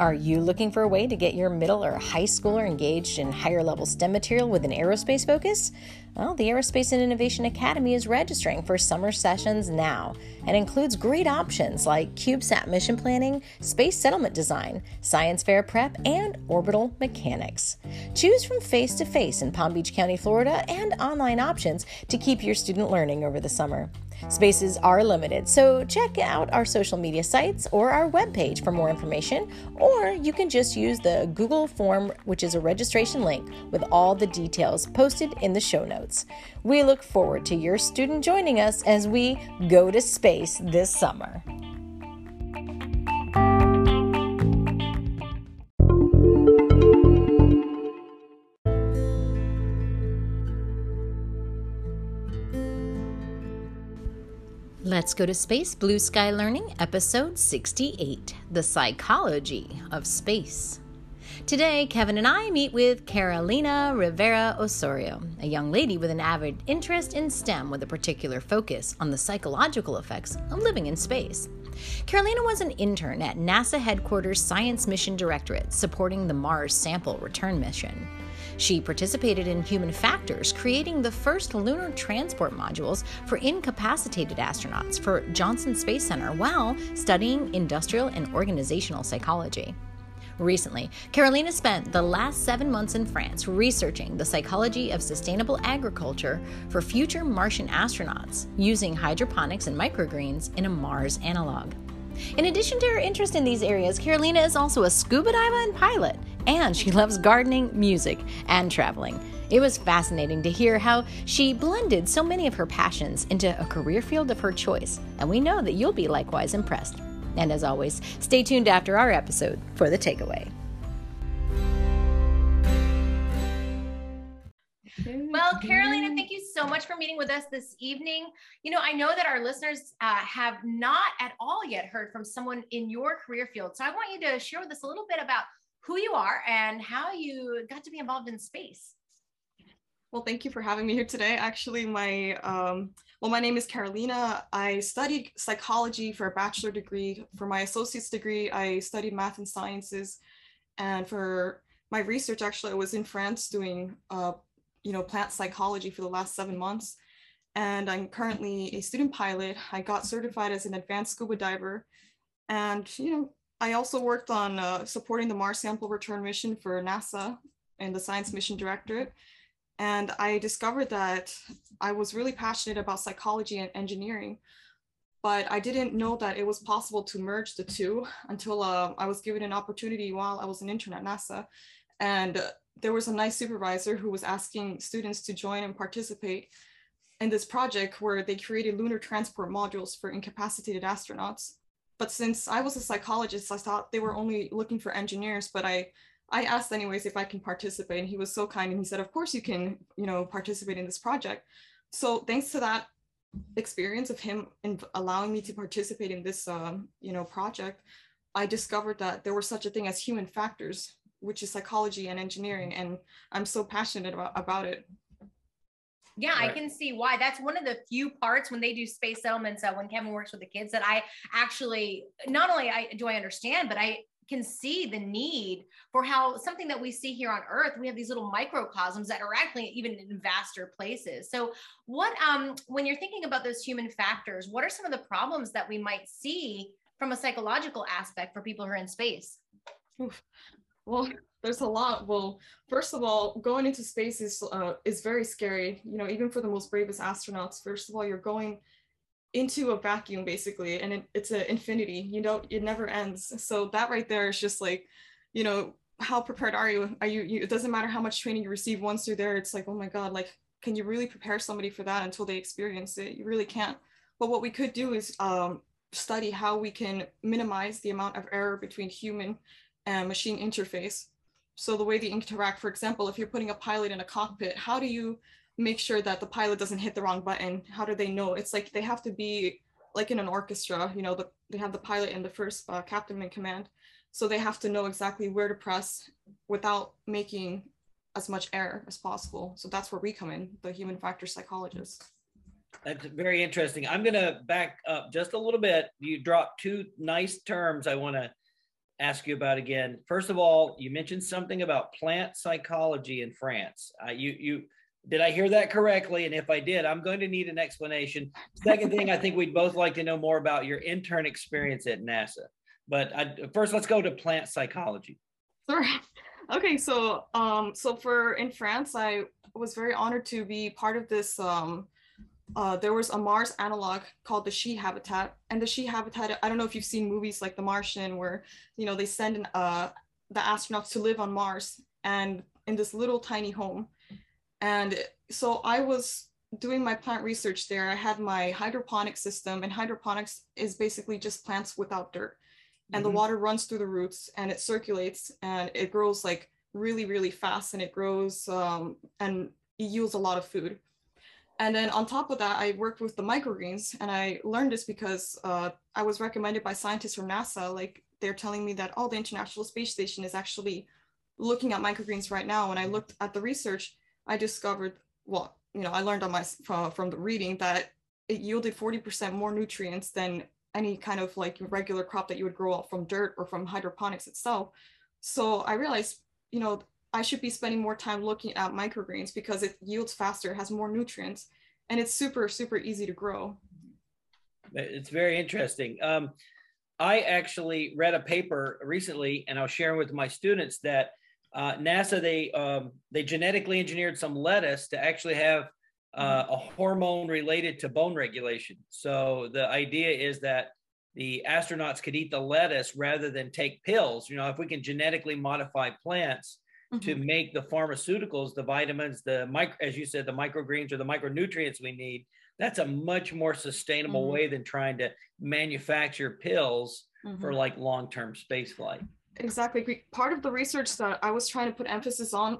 Are you looking for a way to get your middle or high schooler engaged in higher level STEM material with an aerospace focus? Well, the Aerospace and Innovation Academy is registering for summer sessions now and includes great options like CubeSat mission planning, space settlement design, science fair prep, and orbital mechanics. Choose from face to face in Palm Beach County, Florida, and online options to keep your student learning over the summer. Spaces are limited, so check out our social media sites or our webpage for more information, or you can just use the Google form, which is a registration link with all the details posted in the show notes. We look forward to your student joining us as we go to space this summer. Let's go to space. Blue Sky Learning, episode 68 The Psychology of Space. Today, Kevin and I meet with Carolina Rivera Osorio, a young lady with an avid interest in STEM with a particular focus on the psychological effects of living in space. Carolina was an intern at NASA headquarters Science Mission Directorate supporting the Mars sample return mission. She participated in Human Factors, creating the first lunar transport modules for incapacitated astronauts for Johnson Space Center while studying industrial and organizational psychology. Recently, Carolina spent the last seven months in France researching the psychology of sustainable agriculture for future Martian astronauts using hydroponics and microgreens in a Mars analog. In addition to her interest in these areas, Carolina is also a scuba diver and pilot, and she loves gardening, music, and traveling. It was fascinating to hear how she blended so many of her passions into a career field of her choice, and we know that you'll be likewise impressed. And as always, stay tuned after our episode for the takeaway. Well, Carolina, thank you so much for meeting with us this evening. You know, I know that our listeners uh, have not at all yet heard from someone in your career field. So I want you to share with us a little bit about who you are and how you got to be involved in space. Well, thank you for having me here today. Actually, my um, well, my name is Carolina. I studied psychology for a bachelor degree. For my associate's degree, I studied math and sciences, and for my research, actually, I was in France doing uh, you know, plant psychology for the last seven months. And I'm currently a student pilot. I got certified as an advanced scuba diver. And, you know, I also worked on uh, supporting the Mars sample return mission for NASA and the Science Mission Directorate. And I discovered that I was really passionate about psychology and engineering, but I didn't know that it was possible to merge the two until uh, I was given an opportunity while I was an intern at NASA. And there was a nice supervisor who was asking students to join and participate in this project where they created lunar transport modules for incapacitated astronauts. But since I was a psychologist, I thought they were only looking for engineers, but I I asked anyways if I can participate and he was so kind and he said, of course you can, you know, participate in this project. So thanks to that experience of him in allowing me to participate in this, um, you know, project, I discovered that there was such a thing as human factors which is psychology and engineering and i'm so passionate about, about it yeah, right. I can see why. That's one of the few parts when they do space settlements. Uh, when Kevin works with the kids, that I actually not only I do I understand, but I can see the need for how something that we see here on Earth. We have these little microcosms that are actually even in vaster places. So, what um when you're thinking about those human factors, what are some of the problems that we might see from a psychological aspect for people who are in space? Oof. Well, there's a lot. Well, first of all, going into space is uh, is very scary. You know, even for the most bravest astronauts. First of all, you're going into a vacuum basically, and it, it's an infinity. You know, it never ends. So that right there is just like, you know, how prepared are you? Are you, you? It doesn't matter how much training you receive once you're there. It's like, oh my god, like, can you really prepare somebody for that until they experience it? You really can't. But what we could do is um, study how we can minimize the amount of error between human and machine interface. So the way they interact, for example, if you're putting a pilot in a cockpit, how do you make sure that the pilot doesn't hit the wrong button? How do they know? It's like they have to be like in an orchestra, you know, the, they have the pilot and the first uh, captain in command. So they have to know exactly where to press without making as much error as possible. So that's where we come in, the human factor psychologists. That's very interesting. I'm going to back up just a little bit. You dropped two nice terms I want to ask you about again. First of all, you mentioned something about plant psychology in France. Uh, you you did I hear that correctly? And if I did, I'm going to need an explanation. Second thing, I think we'd both like to know more about your intern experience at NASA. But I, first, let's go to plant psychology. Sure. Okay, so um, so for in France, I was very honored to be part of this um, uh, there was a Mars analog called the She Habitat, and the She Habitat. I don't know if you've seen movies like The Martian, where you know they send an, uh, the astronauts to live on Mars and in this little tiny home. And so I was doing my plant research there. I had my hydroponic system, and hydroponics is basically just plants without dirt, and mm-hmm. the water runs through the roots and it circulates and it grows like really really fast, and it grows um, and it yields a lot of food. And then on top of that, I worked with the microgreens and I learned this because uh, I was recommended by scientists from NASA. Like they're telling me that, oh, the International Space Station is actually looking at microgreens right now. When I looked at the research, I discovered, well, you know, I learned on my from, from the reading that it yielded 40% more nutrients than any kind of like regular crop that you would grow up from dirt or from hydroponics itself. So I realized, you know, I should be spending more time looking at microgreens because it yields faster, has more nutrients, and it's super, super easy to grow. It's very interesting. Um, I actually read a paper recently, and I was sharing with my students that uh, NASA they um, they genetically engineered some lettuce to actually have uh, a hormone related to bone regulation. So the idea is that the astronauts could eat the lettuce rather than take pills. You know, if we can genetically modify plants, mm-hmm. to make the pharmaceuticals, the vitamins, the micro, as you said, the microgreens or the micronutrients we need. That's a much more sustainable mm-hmm. way than trying to manufacture pills mm-hmm. for like long-term space flight. Exactly. Part of the research that I was trying to put emphasis on,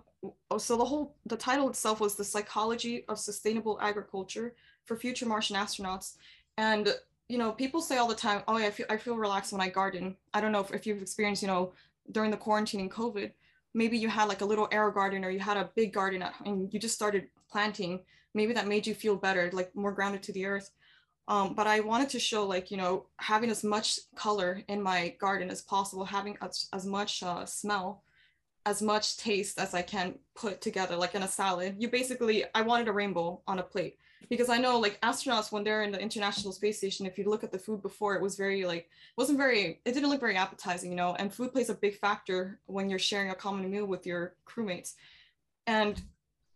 oh, so the whole the title itself was the psychology of sustainable agriculture for future Martian astronauts, and you know people say all the time, oh, I feel I feel relaxed when I garden. I don't know if, if you've experienced, you know, during the quarantine and COVID, maybe you had like a little air garden or you had a big garden at, and you just started planting maybe that made you feel better like more grounded to the earth. Um, but i wanted to show like you know having as much color in my garden as possible having as, as much uh, smell as much taste as i can put together like in a salad. You basically i wanted a rainbow on a plate because I know like astronauts when they're in the International Space Station, if you look at the food before, it was very like wasn't very it didn't look very appetizing, you know. And food plays a big factor when you're sharing a common meal with your crewmates. And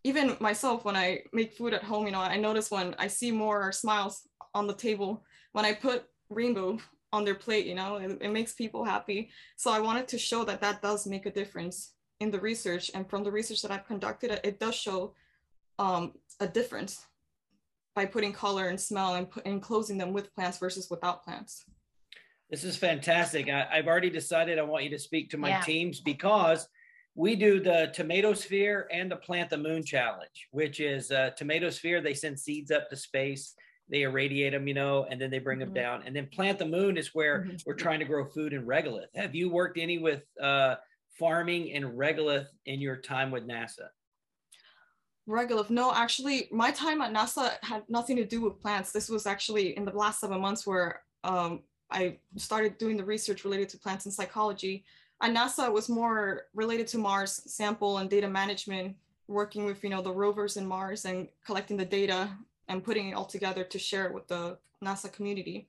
even myself, when I make food at home, you know, I notice when I see more smiles on the table when I put rainbow on their plate, you know, it, it makes people happy. So I wanted to show that that does make a difference in the research. And from the research that I've conducted, it does show um, a difference by putting color and smell and put, enclosing them with plants versus without plants. This is fantastic. I, have already decided I want you to speak to my yeah. teams because we do the Tomatosphere and the plant the moon challenge, which is uh, Tomatosphere. They send seeds up to space, they irradiate them, you know, and then they bring mm-hmm. them down. And then plant the moon is where mm-hmm. we're trying to grow food in regolith. Have you worked any with uh, farming in regolith in your time with NASA? Regolith. No, actually, my time at NASA had nothing to do with plants. This was actually in the last seven months where um, I started doing the research related to plants and psychology. At NASA, was more related to Mars sample and data management, working with you know the rovers in Mars and collecting the data and putting it all together to share it with the NASA community.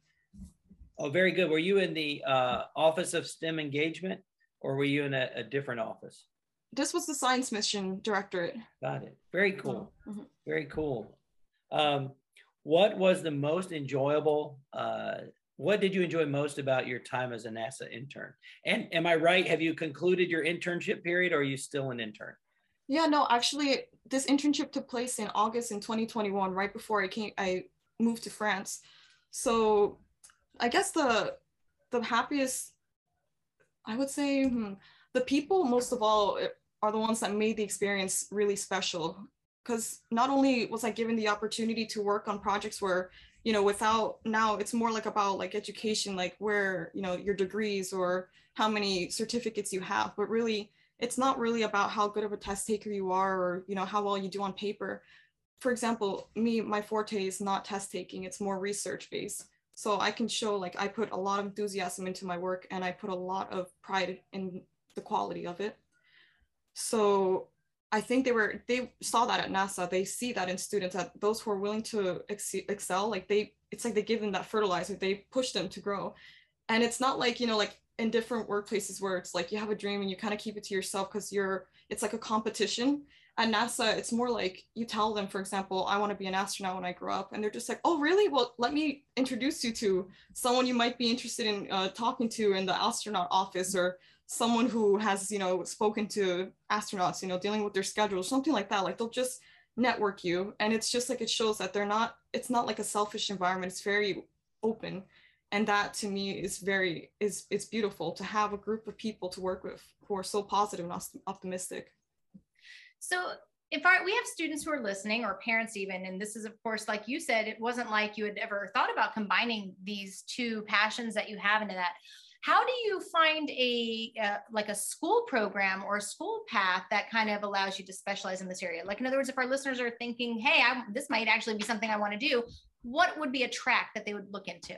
Oh, very good. Were you in the uh, Office of STEM Engagement, or were you in a, a different office? This was the science mission directorate. Got it. Very cool. Mm-hmm. Very cool. Um, what was the most enjoyable? Uh, what did you enjoy most about your time as a NASA intern? And am I right? Have you concluded your internship period, or are you still an intern? Yeah, no, actually, this internship took place in August in 2021, right before I came. I moved to France. So, I guess the the happiest, I would say, hmm, the people most of all are the ones that made the experience really special. Because not only was i given the opportunity to work on projects where you know without now it's more like about like education like where you know your degrees or how many certificates you have but really it's not really about how good of a test taker you are or you know how well you do on paper. For example me my forte is not test taking it's more research based. So I can show like I put a lot of enthusiasm into my work and I put a lot of pride in the quality of it. So I think they were they saw that at NASA. They see that in students that those who are willing to ex- excel, like they it's like they give them that fertilizer. They push them to grow, and it's not like you know like in different workplaces where it's like you have a dream and you kind of keep it to yourself because you're it's like a competition. At NASA, it's more like you tell them, for example, I want to be an astronaut when I grow up, and they're just like, oh really? Well, let me introduce you to someone you might be interested in uh, talking to in the astronaut office or someone who has you know spoken to astronauts you know dealing with their schedules something like that like they'll just network you. And it's just like it shows that they're not it's not like a selfish environment. It's very open. And that to me is very is it's beautiful to have a group of people to work with who are so positive and optimistic. So if our, we have students who are listening or parents even and this is of course like you said it wasn't like you had ever thought about combining these two passions that you have into that how do you find a uh, like a school program or a school path that kind of allows you to specialize in this area? Like in other words if our listeners are thinking hey I, this might actually be something i want to do what would be a track that they would look into?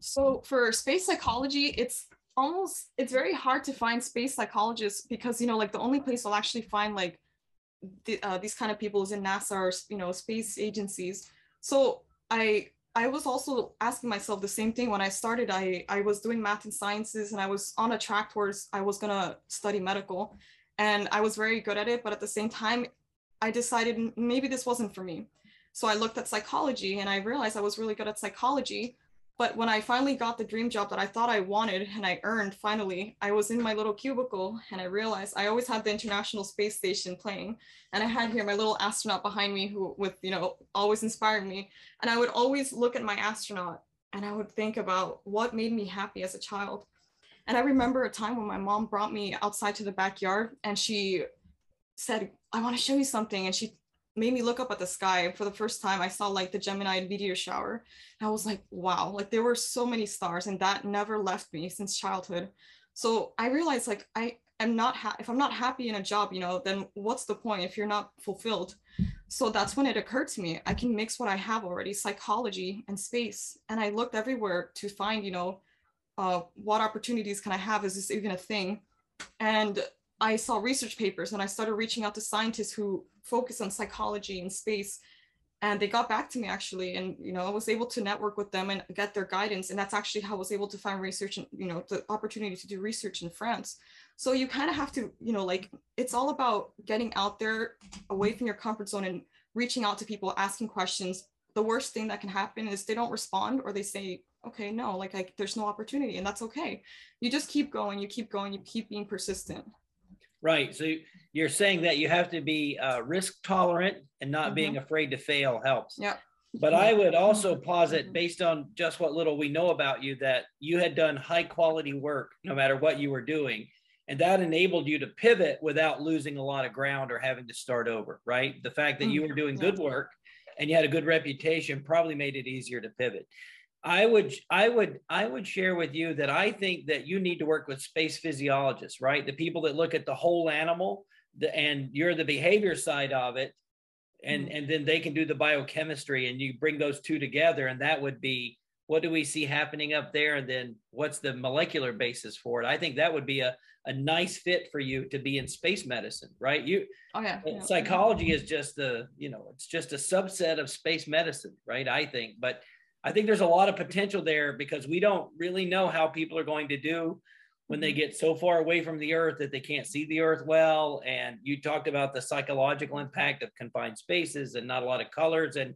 So for space psychology it's almost it's very hard to find space psychologists because you know like the only place i'll actually find like the, uh, these kind of people is in nasa or you know space agencies. So i I was also asking myself the same thing when I started. I, I was doing math and sciences and I was on a track towards I was gonna study medical and I was very good at it, but at the same time, I decided maybe this wasn't for me. So I looked at psychology and I realized I was really good at psychology, but when I finally got the dream job that I thought I wanted and I earned finally, I was in my little cubicle and I realized I always had the International Space Station playing. And I had here my little astronaut behind me who with, you know, always inspired me. And I would always look at my astronaut and I would think about what made me happy as a child. And I remember a time when my mom brought me outside to the backyard and she said, I want to show you something. And she made me look up at the sky for the first time i saw like the Geminid meteor shower. And i was like wow like there were so many stars and that never left me since childhood. So i realized like i am not ha- if i'm not happy in a job you know then what's the point if you're not fulfilled? So that's when it occurred to me i can mix what i have already psychology and space. And i looked everywhere to find you know uh, what opportunities can i have? Is this even a thing? And I saw research papers and I started reaching out to scientists who focus on psychology and space. And they got back to me actually, and you know, I was able to network with them and get their guidance. And that's actually how I was able to find research and you know the opportunity to do research in France. So you kind of have to, you know, like it's all about getting out there away from your comfort zone and reaching out to people, asking questions. The worst thing that can happen is they don't respond or they say, okay, no, like I, there's no opportunity, and that's okay. You just keep going, you keep going, you keep being persistent. Right. So you're saying that you have to be uh, risk tolerant and not mm-hmm. being afraid to fail helps. Yeah. But I would also posit, based on just what little we know about you, that you had done high quality work no matter what you were doing. And that enabled you to pivot without losing a lot of ground or having to start over, right? The fact that you mm-hmm. were doing good work and you had a good reputation probably made it easier to pivot. I would I would I would share with you that I think that you need to work with space physiologists, right? The people that look at the whole animal, the, and you're the behavior side of it, and mm. and then they can do the biochemistry, and you bring those two together, and that would be what do we see happening up there, and then what's the molecular basis for it? I think that would be a a nice fit for you to be in space medicine, right? You, oh yeah, yeah. psychology is just the you know it's just a subset of space medicine, right? I think, but I think there's a lot of potential there because we don't really know how people are going to do when they mm-hmm. get so far away from the earth that they can't see the earth well. And you talked about the psychological impact of confined spaces and not a lot of colors. And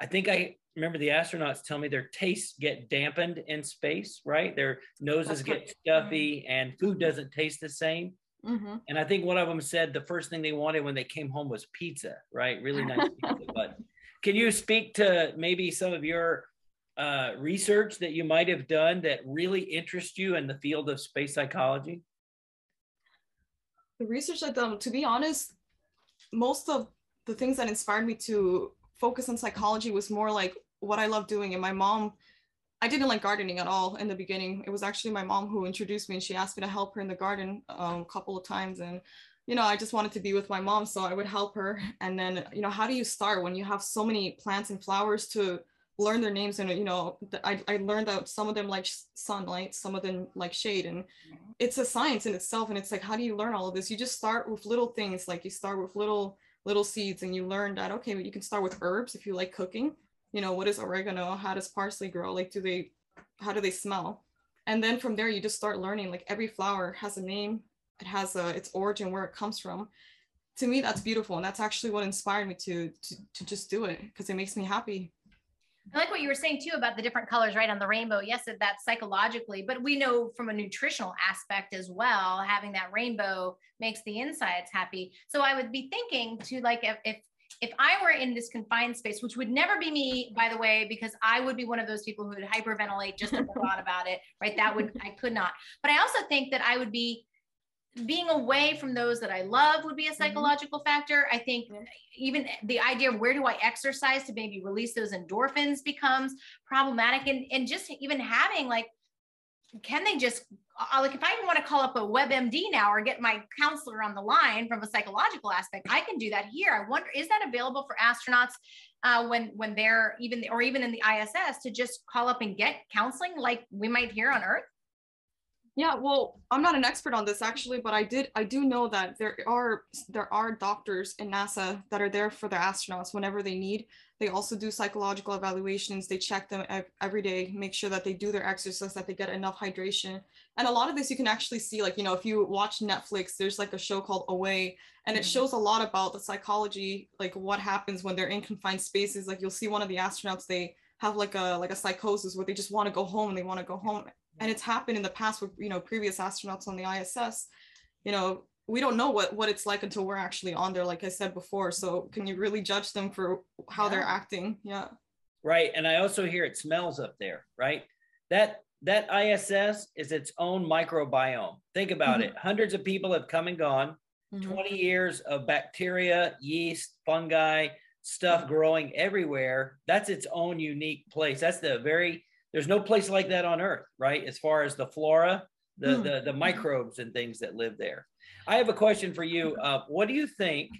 I think I remember the astronauts tell me their tastes get dampened in space, right? Their noses get stuffy and food doesn't taste the same. Mm-hmm. And I think one of them said the first thing they wanted when they came home was pizza, right? Really nice pizza. But can you speak to maybe some of your uh, research that you might have done that really interests you in the field of space psychology? The research I've done, to be honest, most of the things that inspired me to focus on psychology was more like what I love doing. And my mom, I didn't like gardening at all in the beginning. It was actually my mom who introduced me and she asked me to help her in the garden um, a couple of times. And, you know, I just wanted to be with my mom. So I would help her. And then, you know, how do you start when you have so many plants and flowers to learn their names and you know I, I learned that some of them like sunlight some of them like shade and mm-hmm. it's a science in itself and it's like how do you learn all of this? You just start with little things like you start with little little seeds and you learn that okay you can start with herbs if you like cooking. You know what is oregano? How does parsley grow? Like do they how do they smell? And then from there you just start learning like every flower has a name. It has a, its origin where it comes from. To me that's beautiful and that's actually what inspired me to to, to just do it because it makes me happy I like what you were saying too about the different colors, right, on the rainbow. Yes, that's psychologically, but we know from a nutritional aspect as well, having that rainbow makes the insides happy. So I would be thinking to like if, if if I were in this confined space, which would never be me, by the way, because I would be one of those people who would hyperventilate just the thought about it, right? That would, I could not. But I also think that I would be being away from those that I love would be a mm-hmm. psychological mm-hmm. factor. I think even the idea of where do I exercise to maybe release those endorphins becomes problematic. And, and just even having like, can they just uh, like if I even want to call up a WebMD now or get my counselor on the line from a psychological aspect, I can do that here. I wonder is that available for astronauts uh, when when they're even or even in the ISS to just call up and get counseling like we might hear on Earth? Yeah, well, I'm not an expert on this actually, but I did I do know that there are there are doctors in NASA that are there for their astronauts whenever they need. They also do psychological evaluations. They check them every day, make sure that they do their exercise, that they get enough hydration. And a lot of this you can actually see like, you know, if you watch Netflix, there's like a show called Away and it mm-hmm. shows a lot about the psychology like what happens when they're in confined spaces. Like you'll see one of the astronauts they have like a like a psychosis where they just want to go home and they want to go home and it's happened in the past with you know previous astronauts on the ISS. You know, we don't know what what it's like until we're actually on there, like I said before. So can you really judge them for how yeah. they're acting? Yeah. Right, and I also hear it smells up there. Right, that that ISS is its own microbiome. Think about mm-hmm. it. Hundreds of people have come and gone. Mm-hmm. 20 years of bacteria, yeast, fungi, stuff growing everywhere. That's its own unique place. That's the very there's no place like that on earth, right? As far as the flora, the, mm. the, the microbes and things that live there. I have a question for you. Uh, what do you think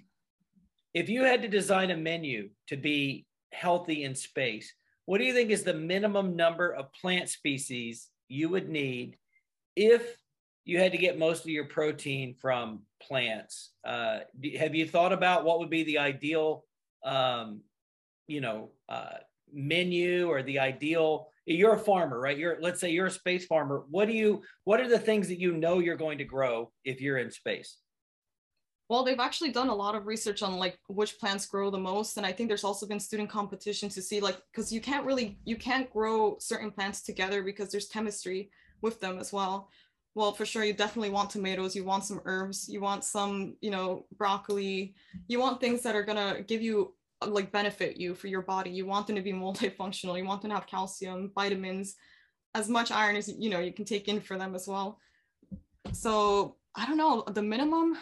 if you had to design a menu to be healthy in space? What do you think is the minimum number of plant species you would need if you had to get most of your protein from plants? Uh, have you thought about what would be the ideal, um, you know, uh, menu or the ideal you're a farmer right? You're let's say you're a space farmer. What do you what are the things that you know you're going to grow if you're in space? Well they've actually done a lot of research on like which plants grow the most. And i think there's also been student competition to see like because you can't really you can't grow certain plants together because there's chemistry with them as well. Well for sure you definitely want tomatoes. You want some herbs. You want some you know broccoli. You want things that are going to give you like benefit you for your body. You want them to be multifunctional. You want them to have calcium, vitamins, as much iron as you know you can take in for them as well. So I don't know the minimum.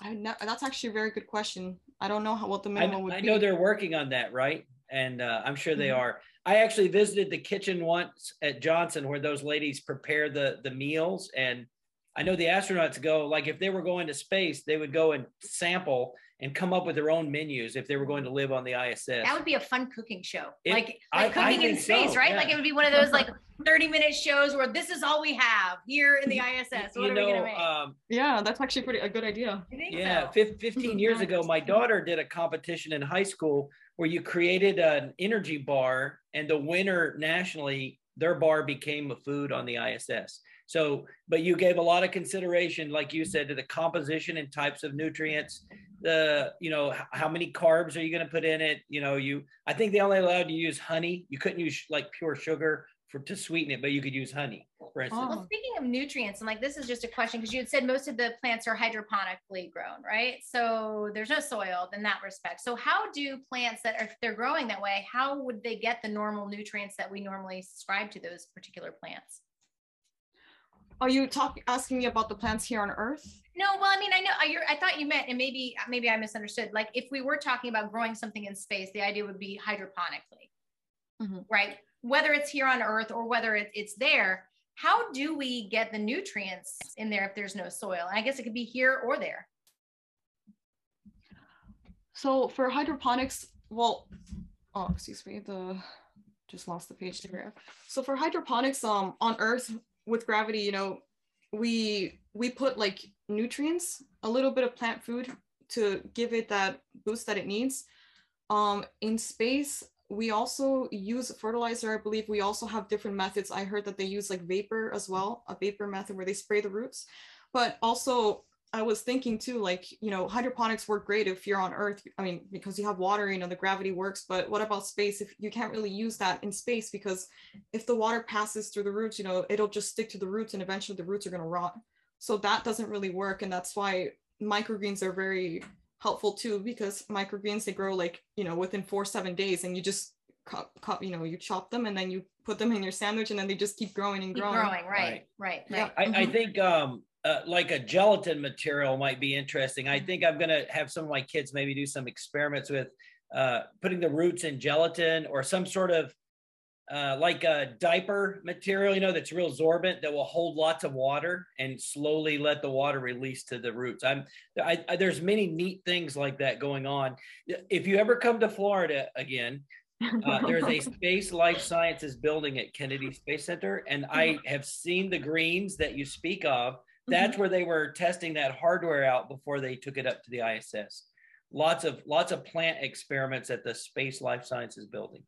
I ne- that's actually a very good question. I don't know how what the minimum I, would I be. I know they're working on that, right? And uh, I'm sure they mm-hmm. are. I actually visited the kitchen once at Johnson where those ladies prepare the the meals, and I know the astronauts go like if they were going to space, they would go and sample and come up with their own menus if they were going to live on the ISS. That would be a fun cooking show. It, like, like I, cooking I in space, so, right? Yeah. Like it would be one of those like 30 minute shows where this is all we have here in the ISS. What you are know, we gonna make? Um, yeah, that's actually pretty a good idea. Yeah, so. 15 years ago, my daughter did a competition in high school where you created an energy bar and the winner nationally, their bar became a food on the ISS. So, but you gave a lot of consideration, like you said, to the composition and types of nutrients the you know how many carbs are you going to put in it? You know you i think they only allowed you to use honey. You couldn't use like pure sugar for to sweeten it but you could use honey for oh. instance. Well speaking of nutrients and like this is just a question because you had said most of the plants are hydroponically grown right? So there's no soil in that respect. So how do plants that are if they're growing that way how would they get the normal nutrients that we normally subscribe to those particular plants are you talking asking me about the plants here on earth no, well, I mean, I know I, I thought you meant, and maybe maybe I misunderstood. Like if we were talking about growing something in space, the idea would be hydroponically, mm-hmm. right? Whether it's here on Earth or whether it, it's there, how do we get the nutrients in there if there's no soil? I guess it could be here or there. So for hydroponics, well, oh, excuse me, the just lost the page there. So for hydroponics, um, on Earth with gravity, you know, we we put like nutrients, a little bit of plant food to give it that boost that it needs. Um, in space, we also use fertilizer. I believe we also have different methods. I heard that they use like vapor as well, a vapor method where they spray the roots. But also, I was thinking too, like, you know, hydroponics work great if you're on Earth. I mean, because you have water, you know, the gravity works. But what about space? If you can't really use that in space, because if the water passes through the roots, you know, it'll just stick to the roots and eventually the roots are going to rot. So that doesn't really work. And that's why microgreens are very helpful too because microgreens they grow like you know within four seven days and you just cut, cut you know you chop them and then you put them in your sandwich and then they just keep growing and growing. Keep growing, right, right, right. Yeah, I, I mm-hmm. think um, uh, like a gelatin material might be interesting. I think I'm going to have some of my kids maybe do some experiments with uh, putting the roots in gelatin or some sort of uh, like a diaper material, you know, that's real absorbent that will hold lots of water and slowly let the water release to the roots. I'm, I, I, there's many neat things like that going on. If you ever come to Florida again, uh, there's a space life sciences building at Kennedy Space Center, and I have seen the greens that you speak of. That's mm-hmm. where they were testing that hardware out before they took it up to the ISS. Lots of lots of plant experiments at the Space Life Sciences building.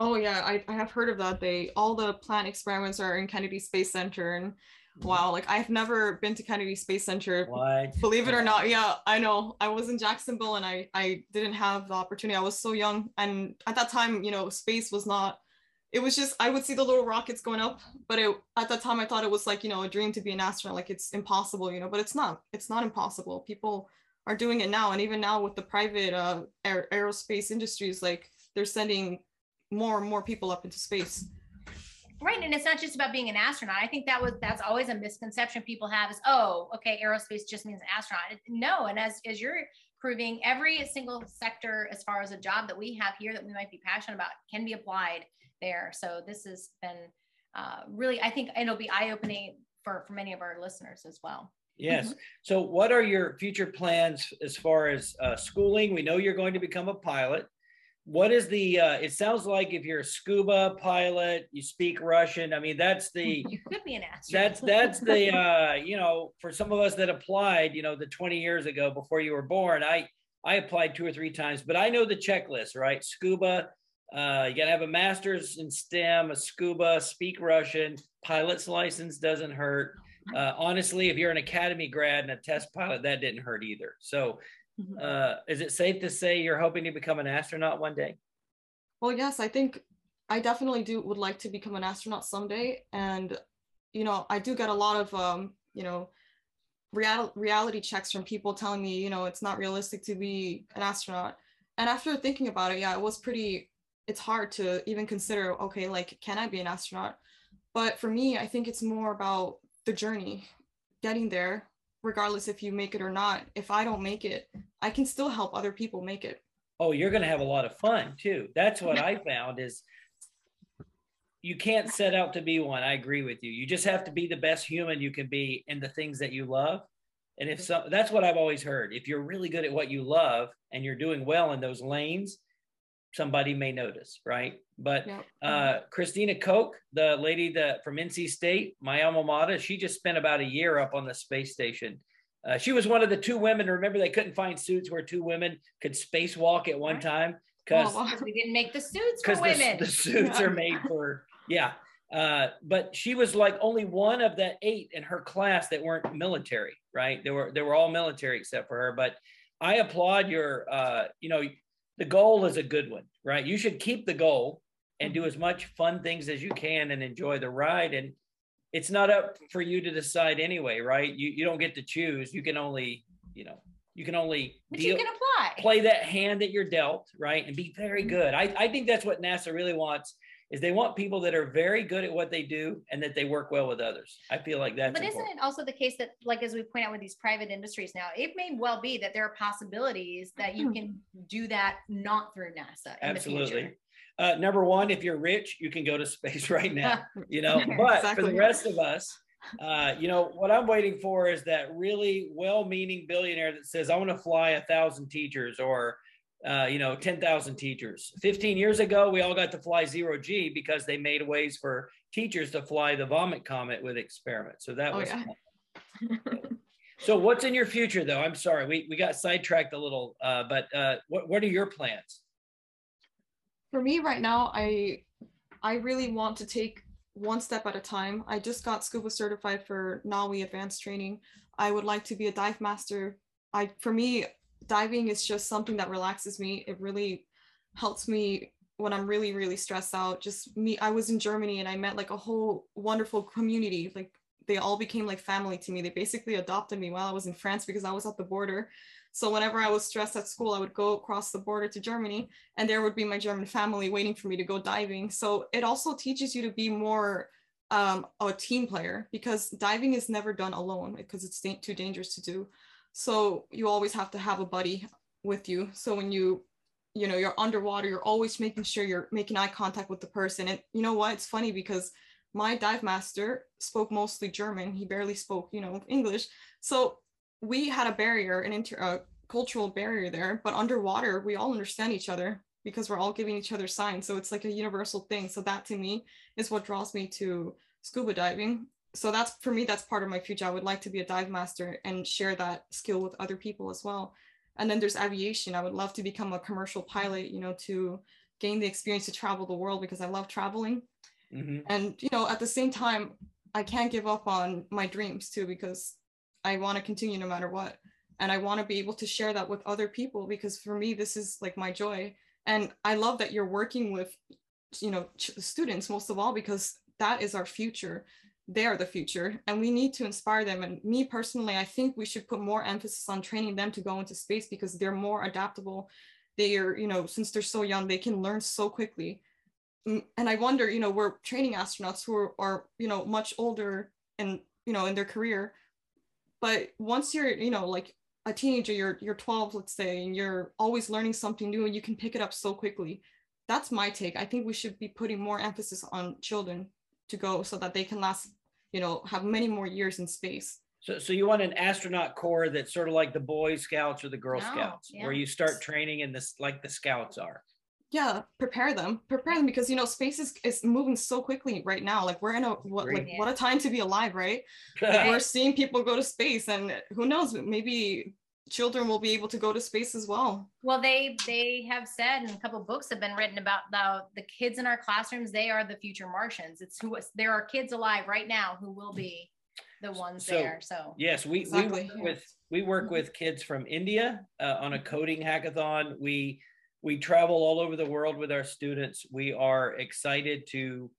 Oh yeah, I, I have heard of that. They all the plant experiments are in Kennedy Space Center and mm-hmm. wow, like I've never been to Kennedy Space Center. What? Believe it or not, yeah, I know. I was in Jacksonville and I I didn't have the opportunity. I was so young and at that time, you know, space was not it was just I would see the little rockets going up, but it, at that time I thought it was like, you know, a dream to be an astronaut, like it's impossible, you know, but it's not. It's not impossible. People are doing it now and even now with the private uh aer- aerospace industries like they're sending more and more people up into space right and it's not just about being an astronaut i think that was that's always a misconception people have is oh okay aerospace just means astronaut no and as as you're proving every single sector as far as a job that we have here that we might be passionate about can be applied there. So this has been uh, really i think it'll be eye-opening for for many of our listeners as well. Yes. Mm-hmm. so what are your future plans as far as uh, schooling? We know you're going to become a pilot. What is the uh, it sounds like if you're a scuba pilot you speak russian. I mean that's the you could be an astronaut. that's that's the uh you know for some of us that applied you know the 20 years ago before you were born i i applied two or three times but i know the checklist right? Scuba uh, you gotta have a master's in STEM, a scuba, speak Russian, pilot's license doesn't hurt. Uh, honestly, if you're an academy grad and a test pilot, that didn't hurt either. So Mm-hmm. Uh, is it safe to say you're hoping to become an astronaut one day? Well, yes, I think I definitely do would like to become an astronaut someday. And, you know, I do get a lot of, um, you know, real- reality checks from people telling me, you know, it's not realistic to be an astronaut. And after thinking about it, yeah, it was pretty, it's hard to even consider, okay, like, can I be an astronaut? But for me, I think it's more about the journey, getting there, regardless if you make it or not. If I don't make it, I can still help other people make it. Oh, you're going to have a lot of fun too. That's what I found is you can't set out to be one. I agree with you. You just have to be the best human you can be in the things that you love. And if so, that's what I've always heard. If you're really good at what you love and you're doing well in those lanes, somebody may notice, right? But yep. uh, Christina Koch, the lady that from NC State, my alma mater, she just spent about a year up on the space station. Uh, she was one of the two women. Remember, they couldn't find suits where two women could spacewalk at one right. time because oh, we didn't make the suits for women. The, the suits are made for yeah. Uh, but she was like only one of the eight in her class that weren't military, right? They were they were all military except for her. But I applaud your, uh, you know, the goal is a good one, right? You should keep the goal and do mm-hmm. as much fun things as you can and enjoy the ride. And it's not up for you to decide anyway, right? You you don't get to choose. You can only, you know, you can only but deal, you can apply. Play that hand that you're dealt, right? And be very mm-hmm. good. I, I think that's what NASA really wants is they want people that are very good at what they do and that they work well with others. I feel like that's. But isn't it also the case that, like as we point out with these private industries now, it may well be that there are possibilities that you can do that not through NASA. Absolutely. Uh, number one, if you're rich, you can go to space right now. You know, but exactly. for the rest of us, uh, you know, what I'm waiting for is that really well-meaning billionaire that says, "I want to fly a thousand teachers," or uh, you know, 10,000 teachers. 15 years ago, we all got to fly zero G because they made ways for teachers to fly the vomit comet with experiments. So that oh, was. Yeah. so what's in your future though? I'm sorry, we, we got sidetracked a little, uh, but uh, what, what are your plans? For me right now, I, I really want to take one step at a time. I just got scuba certified for NAUI advanced training. I would like to be a dive master. I, for me, diving is just something that relaxes me. It really helps me when I'm really, really stressed out. Just me, I was in Germany and I met like a whole wonderful community. Like they all became like family to me. They basically adopted me while I was in France because I was at the border. So whenever I was stressed at school, I would go across the border to Germany and there would be my German family waiting for me to go diving. So it also teaches you to be more um, a team player because diving is never done alone because it's too dangerous to do. So you always have to have a buddy with you. So when you, you know, you're underwater, you're always making sure you're making eye contact with the person. And you know what? It's funny because my dive master spoke mostly German. He barely spoke, you know, English. So we had a barrier, an inter a cultural barrier there, but underwater, we all understand each other because we're all giving each other signs. So it's like a universal thing. So that to me is what draws me to scuba diving so that's for me that's part of my future. I would like to be a dive master and share that skill with other people as well. And then there's aviation. I would love to become a commercial pilot you know to gain the experience to travel the world because i love traveling. Mm-hmm. and you know at the same time i can't give up on my dreams too because i want to continue no matter what. And i want to be able to share that with other people because for me this is like my joy. And i love that you're working with you know students most of all because that is our future they are the future and we need to inspire them. And me personally i think we should put more emphasis on training them to go into space because they're more adaptable. They are you know since they're so young they can learn so quickly. Mm, and i wonder you know we're training astronauts who are, are you know much older and you know in their career. But once you're you know like a teenager you're you're 12 let's say and you're always learning something new and you can pick it up so quickly that's my take. I think we should be putting more emphasis on children to go so that they can last you know, have many more years in space. So, so you want an astronaut corps that's sort of like the Boy Scouts or the Girl Scouts, yeah. where you start training in this like the Scouts are. Yeah, prepare them, prepare them because you know space is, is moving so quickly right now. Like we're in a what like what a time to be alive, right? like we're seeing people go to space, and who knows, maybe children will be able to go to space as well. Well, they they have said, and a couple books have been written about the the kids in our classrooms. They are the future Martians. It's who there are kids alive right now who will be the ones so, there. So yes, we exactly. we work with we work mm-hmm. with kids from India uh, on a coding hackathon. We we travel all over the world with our students. We are excited to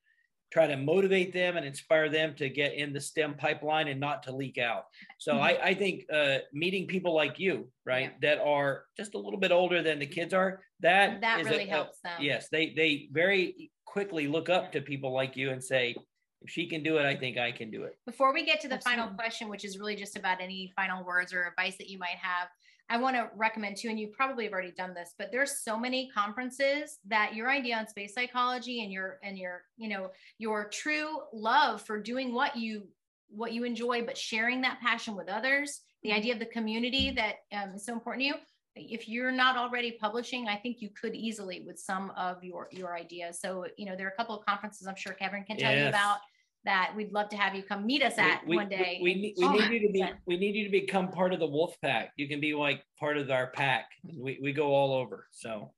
try to motivate them and inspire them to get in the STEM pipeline and not to leak out. So mm-hmm. I, I, think uh, meeting people like you, right, yeah. that are just a little bit older than the kids are, that that really a, helps them. Yes, they they very quickly look up to people like you and say, if she can do it, I think I can do it. Before we get to the Absolutely. final question, which is really just about any final words or advice that you might have, I want to recommend too, and you probably have already done this, but there's so many conferences that your idea on space psychology and your and your you know your true love for doing what you what you enjoy, but sharing that passion with others, the idea of the community that um, is so important to you. If you're not already publishing, I think you could easily with some of your your ideas. So you know there are a couple of conferences I'm sure Kevin can tell yes. you about that we'd love to have you come meet us at we, one day. We, we, we oh, need you to be we need you to become part of the wolf pack. You can be like part of our pack. We, we go all over. So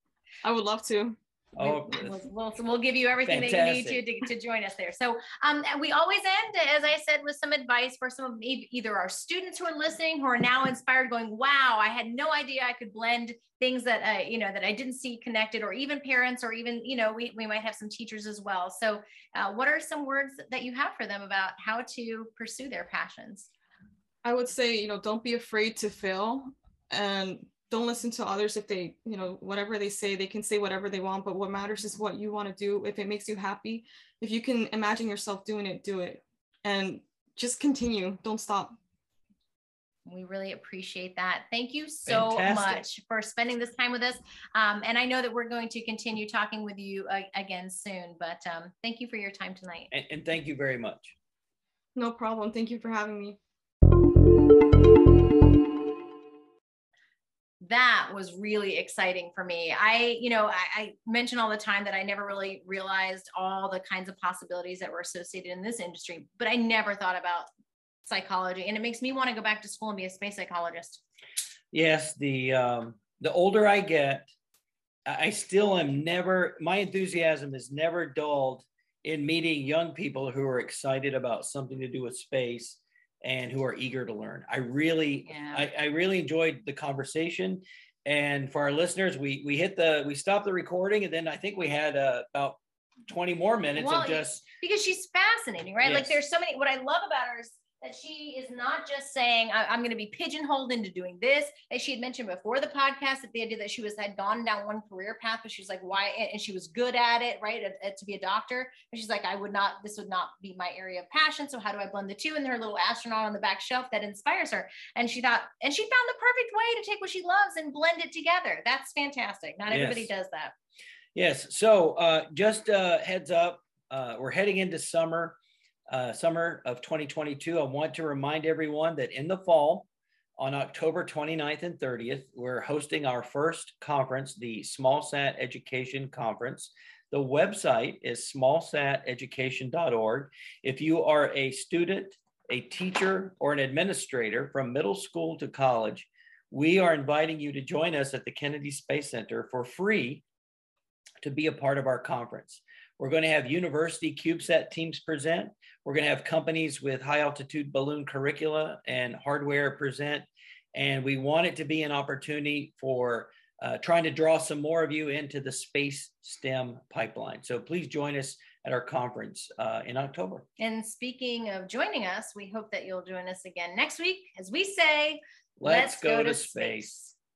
I would love to. Oh, we'll, we'll, we'll, give you everything Fantastic. that you need to, to, to join us there. So um, we always end, as I said, with some advice for some of maybe either our students who are listening, who are now inspired, going, "Wow, I had no idea I could blend things that I, you know, that I didn't see connected," or even parents, or even, you know, we we might have some teachers as well. So, uh, what are some words that you have for them about how to pursue their passions? I would say, you know, don't be afraid to fail and don't listen to others if they you know whatever they say they can say whatever they want but what matters is what you want to do if it makes you happy if you can imagine yourself doing it do it and just continue don't stop we really appreciate that. Thank you so Fantastic. much for spending this time with us. Um, and I know that we're going to continue talking with you uh, again soon, but um, thank you for your time tonight. And, and thank you very much. No problem. Thank you for having me. That was really exciting for me. I, you know, I, I mention all the time that I never really realized all the kinds of possibilities that were associated in this industry, but I never thought about psychology. And it makes me want to go back to school and be a space psychologist. Yes, the um, the older I get, I still am never. My enthusiasm is never dulled in meeting young people who are excited about something to do with space and who are eager to learn. I really, yeah. I, I really enjoyed the conversation. And for our listeners, we we hit the we stopped the recording, and then I think we had uh, about 20 more minutes well, of just because she's fascinating, right? Yes. Like there's so many. What I love about her is that she is not just saying I, am going to be pigeonholed into doing this as she had mentioned before the podcast that the idea that she was had gone down one career path but she's like why and she was good at it right at, at, to be a doctor. And she's like i would not this would not be my area of passion so how do i blend the two? And her little astronaut on the back shelf that inspires her. And she thought and she found the perfect way to take what she loves and blend it together. That's fantastic. Not everybody does that. Yes. So uh, just uh, heads up uh, we're heading into summer uh, summer of 2022, I want to remind everyone that in the fall, on October 29th and 30th, we're hosting our first conference, the SmallSat Education Conference. The website is smallsateducation.org. If you are a student, a teacher, or an administrator from middle school to college, we are inviting you to join us at the Kennedy Space Center for free to be a part of our conference. We're going to have university CubeSat teams present. We're going to have companies with high altitude balloon curricula and hardware present. And we want it to be an opportunity for uh, trying to draw some more of you into the space STEM pipeline. So please join us at our conference uh, in October. And speaking of joining us, we hope that you'll join us again next week as we say, let's, let's go, go, to space. space.